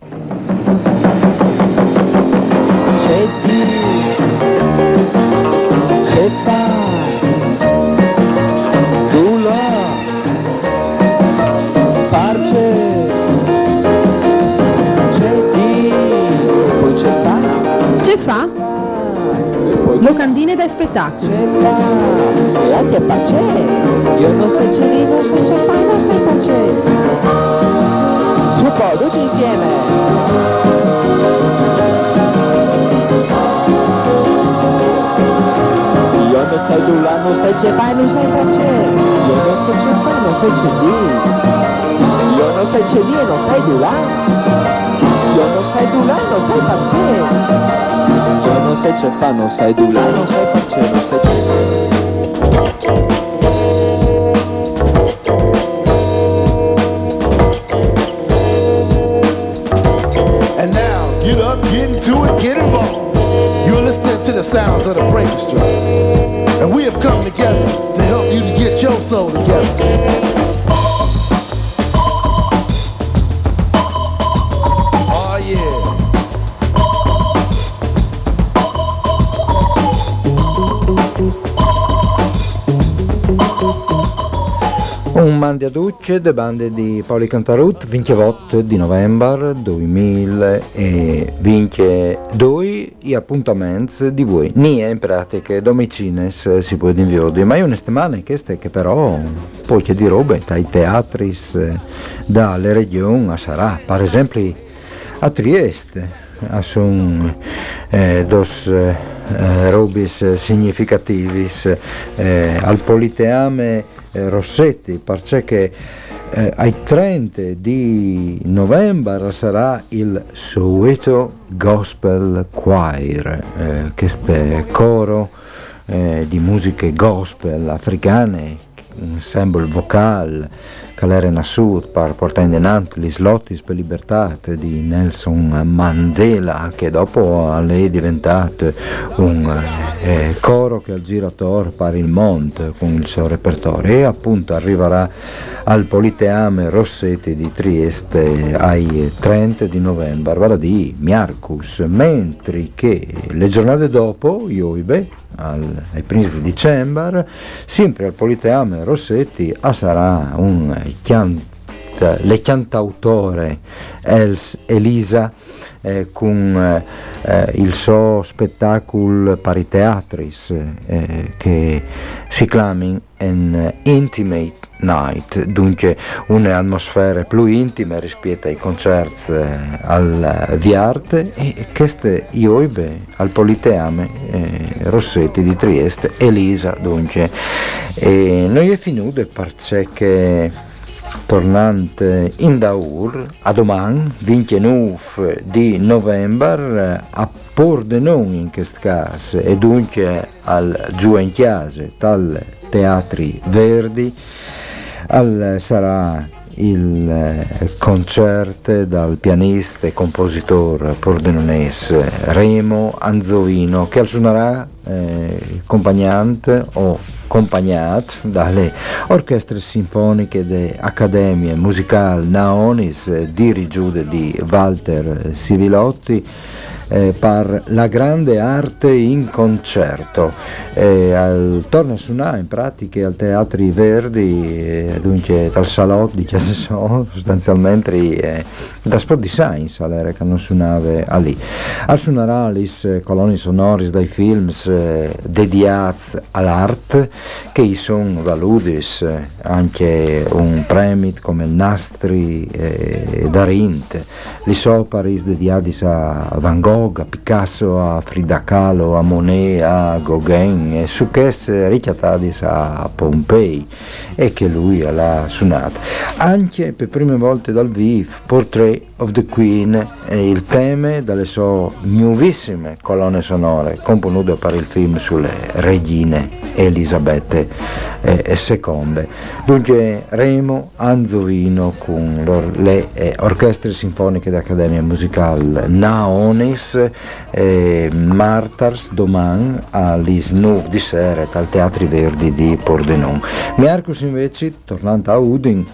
C'è Dio, c'è tu là, parce, c'è Dio, poi c'è Padre, Ce fa? Locandine da spettacolo. c'è Padre, e anche pace, io non so c'è lì, non so c'è Padre, non so pace. Poi, tutti insieme. Io non sai tu là, non sai c'è fai, non sai pace. Io non so c'è fai, non sai c'è lì. Io non sai c'è lì e non sai tu là. Io non sai tu là, non sai pace. Io non sai c'è fa, non sai tu là, non sai pace, sounds of the orchestra. And we have come together Un mandi a duce de bande di Paoli Cantarut, 28 di novembre 2022 e appuntamenti di voi. Nie in pratica domicines si può dire, ma io una settimana queste che però poi che di robe dai teatri dalle regioni a Sarà, per esempio a Trieste. Sono eh, dos eh, eh, robis significativis eh, al Politeame eh, Rossetti, perché eh, ai 30 di novembre sarà il Soweto Gospel Choir, questo coro di musiche gospel africane, ensemble vocale era nasciuto per portare in avanti gli slottis per libertà di Nelson Mandela, che dopo è diventato un eh, coro che giratore per il mondo con il suo repertorio. E appunto arriverà al Politeame Rossetti di Trieste ai 30 di novembre, vale di Miarcus, mentre che le giornate dopo, Ioibe, al, ai primi di dicembre, sempre al Politeame Rossetti, a sarà un chiant, le cantautore Els Elisa eh, con eh, il suo spettacolo Pariteatris eh, che si chiama an Intimate Night, dunque un'atmosfera più intima rispetto ai concerti eh, al Viarte e queste Ioibe al Politeame eh, Rossetti di Trieste, Elisa dunque. E noi è finito perché tornante in Daur a domani 29 di novembre a Pordenone in questo caso e dunque al giù in chiesa tal teatri verdi. Al, sarà il eh, concerto dal pianista e compositore pordenonese Remo Anzovino che suonerà eh, accompagnante o accompagnato dalle orchestre sinfoniche de Accademie Musicali Naonis eh, dirigute di Walter Sivilotti eh, per la grande arte in concerto. Eh, al torno a suonare in pratica al Teatri Verdi, eh, dunque dal salotto di Chiesa So, sostanzialmente eh, da Sport di Science che non suonava a lì. A suonerà le colonne sonoris dai film eh, dedicati all'arte che sono valudis eh, anche un premio come il Nastri eh, Darint, le opere dedicate a Van Gogh, a Picasso, a Frida Kahlo, a Monet, a Gauguin e su che richiatati a Pompei e che lui l'ha suonato. Anche per prime volte dal vivo, portrait of the Queen è il tema delle sue nuovissime colonne sonore componute per il film sulle regine Elisabette II. Dunque Remo Anzovino con le eh, orchestre sinfoniche dell'Accademia Musicale Naonis eh, Martars Doman all'Is Nuv di Seret al Teatri Verdi di Pordenone. Miarcus invece, tornando a Udin,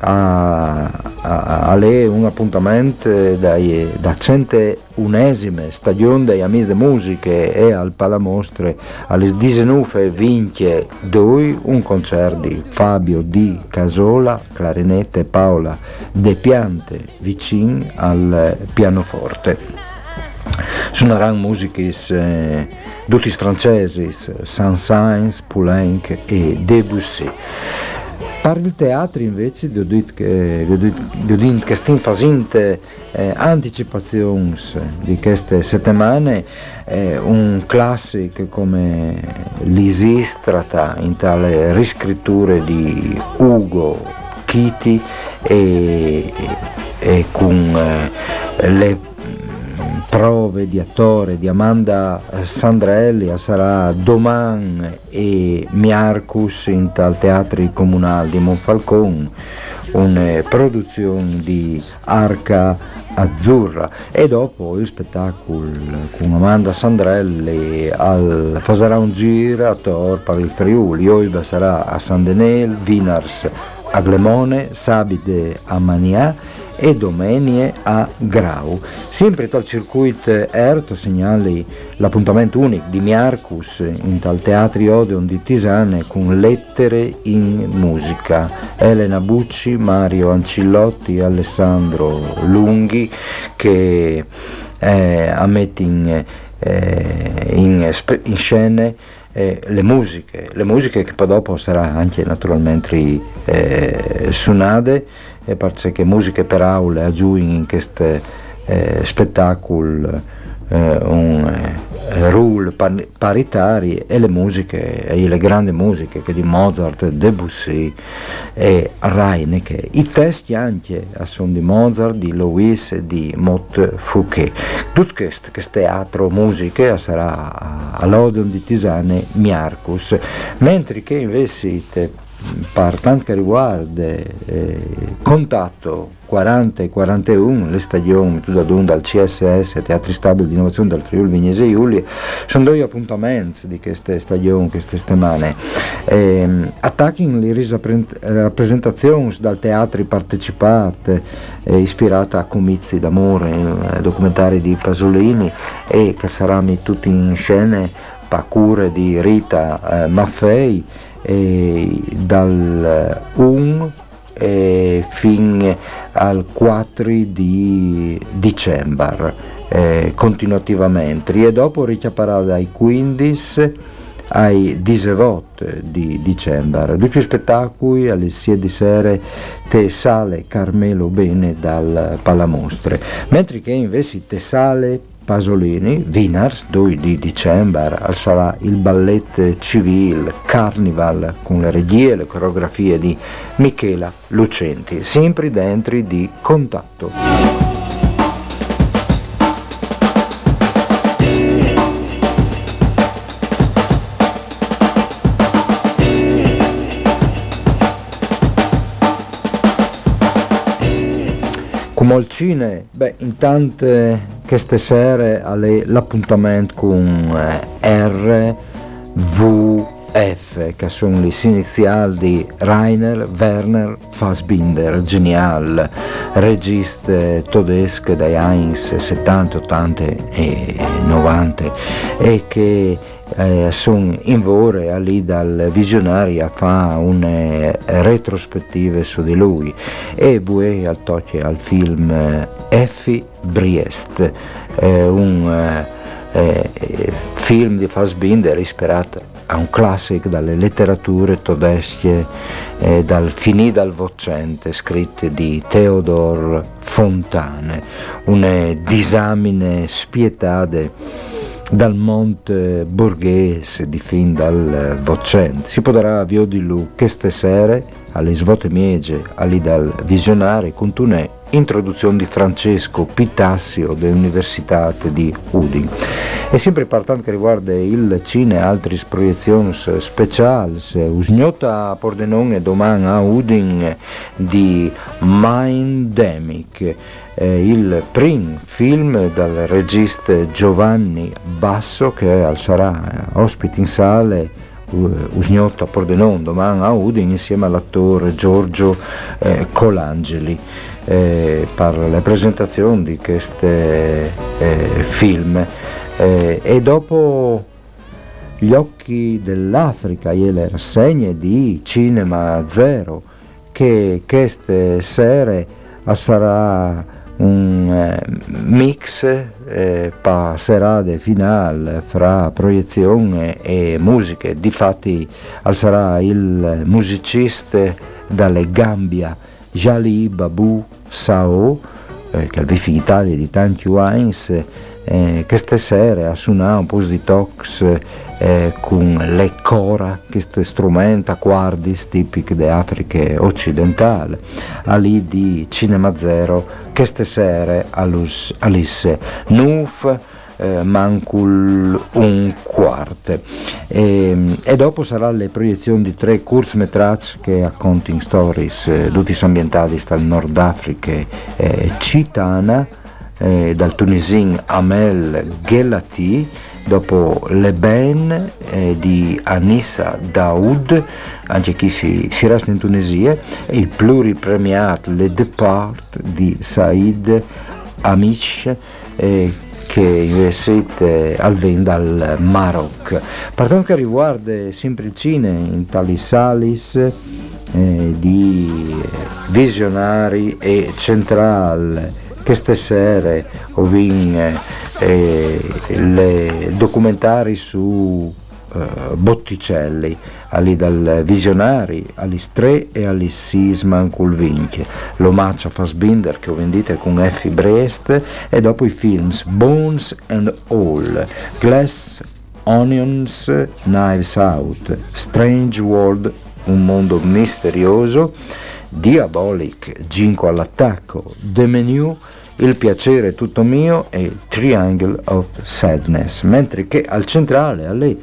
a, a, a lei un appuntamento dai, da 101esime stagione dei Amis de Musiche e al Palamostre alle 19 vince due un concerto di Fabio Di Casola, clarinette Paola De Piante vicino al pianoforte. Suoneranno musiche eh, tutti francesi, Saint-Saëns, Poulenc e Debussy. Per il teatro invece vi ho detto che, che stiamo facendo eh, anticipazioni di queste settimane, eh, un classico come l'Isistrata in tale riscrittura di Ugo Chiti e, e con eh, le prove di attore di Amanda Sandrelli sarà domani e Miarcus in tal teatri comunale di Monfalcone una produzione di Arca Azzurra. E dopo il spettacolo con Amanda Sandrelli al, farà un giro a Tor per il Friuli, Oiba sarà a San Denel, Vinars a Glemone, Sabide a Mania e Domenie a Grau. Sempre dal circuito Erto segnali l'appuntamento unico di Miarcus in tal teatri Odeon di Tisane con lettere in musica. Elena Bucci, Mario Ancillotti, Alessandro Lunghi che eh, ammettono eh, in, in scene eh, le musiche, le musiche che poi dopo sarà anche naturalmente eh, e perché musiche per aule aggiungono in questo eh, spettacolo eh, un eh, ruolo paritari e le musiche, e le grandi musiche che di Mozart, Debussy e Reinecke. I testi anche sono di Mozart, di Louis e di Mott Fouquet. Tutto questo, questo teatro, musiche sarà all'Odeon di Tisane Miarcus, mentre che invece per che riguarda eh, contatto 40 e 41 le stagioni da dal CSS Teatri Stabili di Innovazione del Friuli Vignese Iulia sono due appuntamenti di queste stagioni queste settimane. Eh, attacchi le rappresentazioni dal teatri partecipate eh, ispirate a comizi d'amore eh, documentari di Pasolini e che saranno tutti in scene per cure di Rita eh, Maffei eh, dal 1 eh, fin al 4 di dicembre continuativamente e dopo richiaparà dai 15 ai 18 di dicembre. Due spettacoli alle 6 di sera te sale Carmelo Bene dal Palamostre, mentre che invece te sale Pasolini, Wieners, 2 di dicembre, sarà il ballet civil Carnival con le regie e le coreografie di Michela Lucenti, sempre dentro di Contatto. Molcine, beh, intanto queste sere l'appuntamento con eh, RVF, che sono le iniziali di Rainer Werner Fassbinder, genial, regista tedesco dai anni 70, 80 e 90 e che eh, sono in vore lì dal visionario fa un retrospettive su di lui. E voi al tocche al film eh, Effie Briest eh, un eh, film di Fassbinder ispirato a un classico dalle letterature tedesche eh, dal Finì dal Vocente scritte di Theodor Fontane una disamine spietade dal monte borghese di fin dal Vocente. Si potrà via di lui queste sere alle svote miege, ali dal visionare, con tunè introduzione di Francesco Pitassio dell'Università di Udin. E sempre quanto che riguarda il cine, altre proiezioni speciali, usgnota Pordenon e domani a Udin di Mindemic, eh, il primo film dal regista Giovanni Basso che sarà ospite in sale usgnotto a Pordenone domani a Udine insieme all'attore Giorgio eh, Colangeli. Eh, per la presentazione di questi eh, film. Eh, e dopo gli occhi dell'Africa e le rassegne di Cinema Zero che queste sere sarà un eh, mix eh, per serate finale fra proiezione e musiche. Difatti sarà il musicista dalle Gambia Jali Babu Sao, eh, ha visto in Italia di tanti anni, eh, che stasera ha suonato un po' di talks eh, con le cora, questo strumento a quardis tipico dell'Africa occidentale, lì di Cinema Zero, che stasera all'isse Nuf, eh, mancul un quarto e, e, dopo saranno le proiezioni di tre kurzmetraggi che accounting stories eh, tutti ambientati dal Nord Africa eh, Citana eh, dal tunisino Amel Gelati dopo Le Ben eh, di Anissa Daoud, anche qui si, si resta in Tunisia, e il pluripremiato Le Depart di Said Amish, eh, che invece al dal Maroc. Per quanto riguarda sempre il cine in tali salis eh, di visionari e centrale, queste sere ho visto eh, le documentari su eh, Botticelli, ali dal Visionari, agli Stre e agli Sisman Culvinche, l'omaggio a Fassbinder che ho vendito con Effie Brest e dopo i films Bones and All, Glass Onions, Knives Out, Strange World, un mondo misterioso, Diabolic, Ginco all'attacco, The Menu, il piacere tutto mio e Triangle of Sadness, mentre che al centrale a lei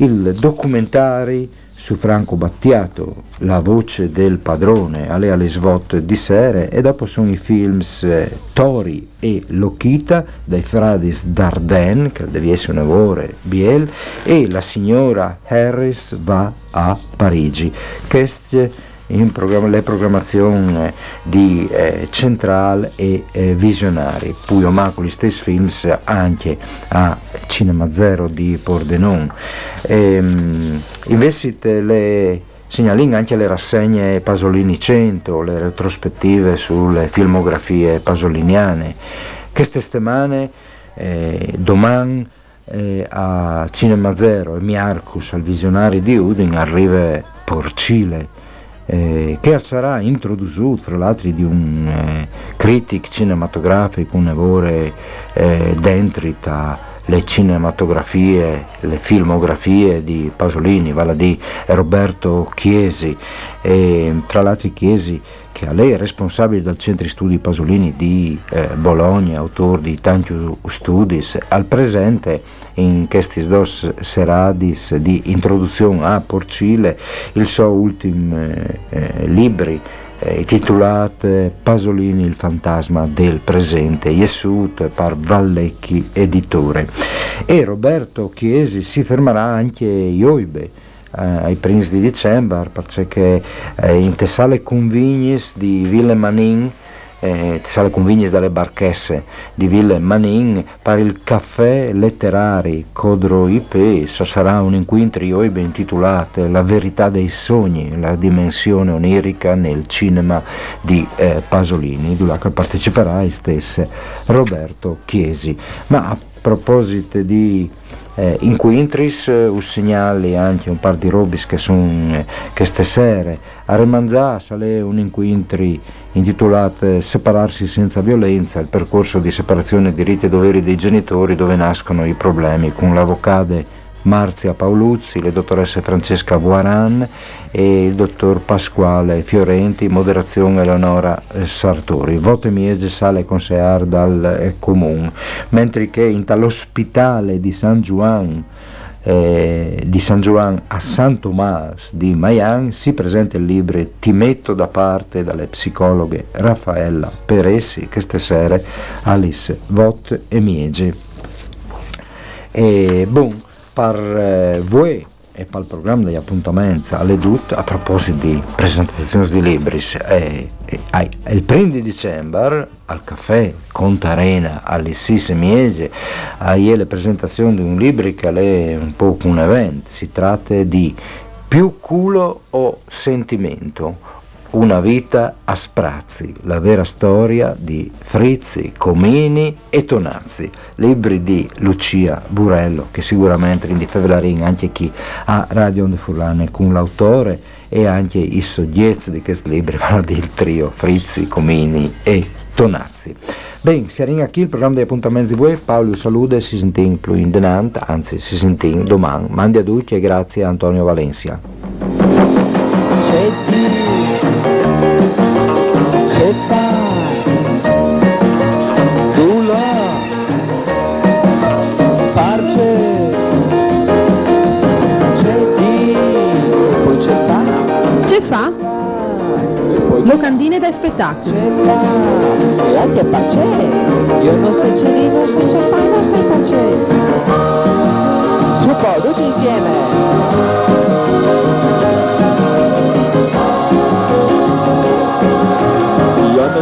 il documentario su Franco Battiato, La voce del padrone, alle alle svot di sere e dopo sono i films eh, Tori e Lokita dai Fradis Dardenne, che deve essere un lavoro, Biel, e La signora Harris va a Parigi. Queste in program- le programmazioni di eh, Central e eh, Visionari. Poi ho manco gli stessi film anche a Cinema Zero di Pordenone. Ehm, invece le segnalino anche le rassegne Pasolini 100, le retrospettive sulle filmografie pasoliniane. Queste settimane, eh, domani, eh, a Cinema Zero e Miarcus al Visionari di Udin arriva Porcile eh, che sarà introdotto fra l'altro di un eh, critic cinematografico, un lavoro eh, dentro le cinematografie, le filmografie di Pasolini, vale di Roberto Chiesi, e tra l'altro Chiesi che a lei è responsabile del Centro Studi Pasolini di eh, Bologna, autore di tanti studi, al presente in questi dos seradis di introduzione a Porcile il suo ultimo eh, eh, libri eh, titolato Pasolini il fantasma del presente, Yesut per Vallecchi editore. E Roberto Chiesi si fermerà anche Ioibe eh, ai primi di dicembre perché eh, in Tessale Convignis di Ville Manin eh, Tessale Convignis dalle Barchesse di Ville Manin per il caffè letterari Codro IP sarà un incontro intitolato La verità dei sogni, la dimensione onirica nel cinema di eh, Pasolini, dove parteciperà stesse Roberto Chiesi. Ma a proposito di eh, inquintris eh, us segnali anche un par di robis che sono eh, che stasera a Remanzà sale un inquintri intitolato Separarsi senza violenza, il percorso di separazione diritti e doveri dei genitori dove nascono i problemi con l'avvocato Marzia Paoluzzi, le dottoresse Francesca Voiran e il dottor Pasquale Fiorenti, moderazione Eleonora eh, Sartori. Voto miege sale consear dal eh, comune, mentre che in tall'ospitale di San Juan eh, di San Juan a San Tomás di Mayan si presenta il libro Ti metto da parte dalle psicologhe Raffaella Peressi che stasera Alice Vot e Miege. E bon, per eh, voi e per il programma degli appuntamenti alle DUT a proposito di presentazioni di libri eh, eh, il 1 di dicembre al caffè Conta Arena alle 6 miese hai le presentazioni di un libro che è un po' un evento. Si tratta di più culo o sentimento una vita a sprazzi, la vera storia di Frizzi, Comini e Tonazzi, libri di Lucia Burello, che sicuramente in Fevelarin anche chi ha Radio Onde Furlane con l'autore e anche i soggetti di questi libri, vanno il trio Frizzi, Comini e Tonazzi. Bene, si arriva qui il programma di appuntamenti di voi, Paolo saluta, si sente più in denant, anzi si sente domani. Mandi a tutti e grazie a Antonio Valencia. C'è poi c'è fa, fa? Locandine da spettacolo. c'è fa, e anche parce, io non di, non so c'è fa, non so parce. Su poi, tutti insieme.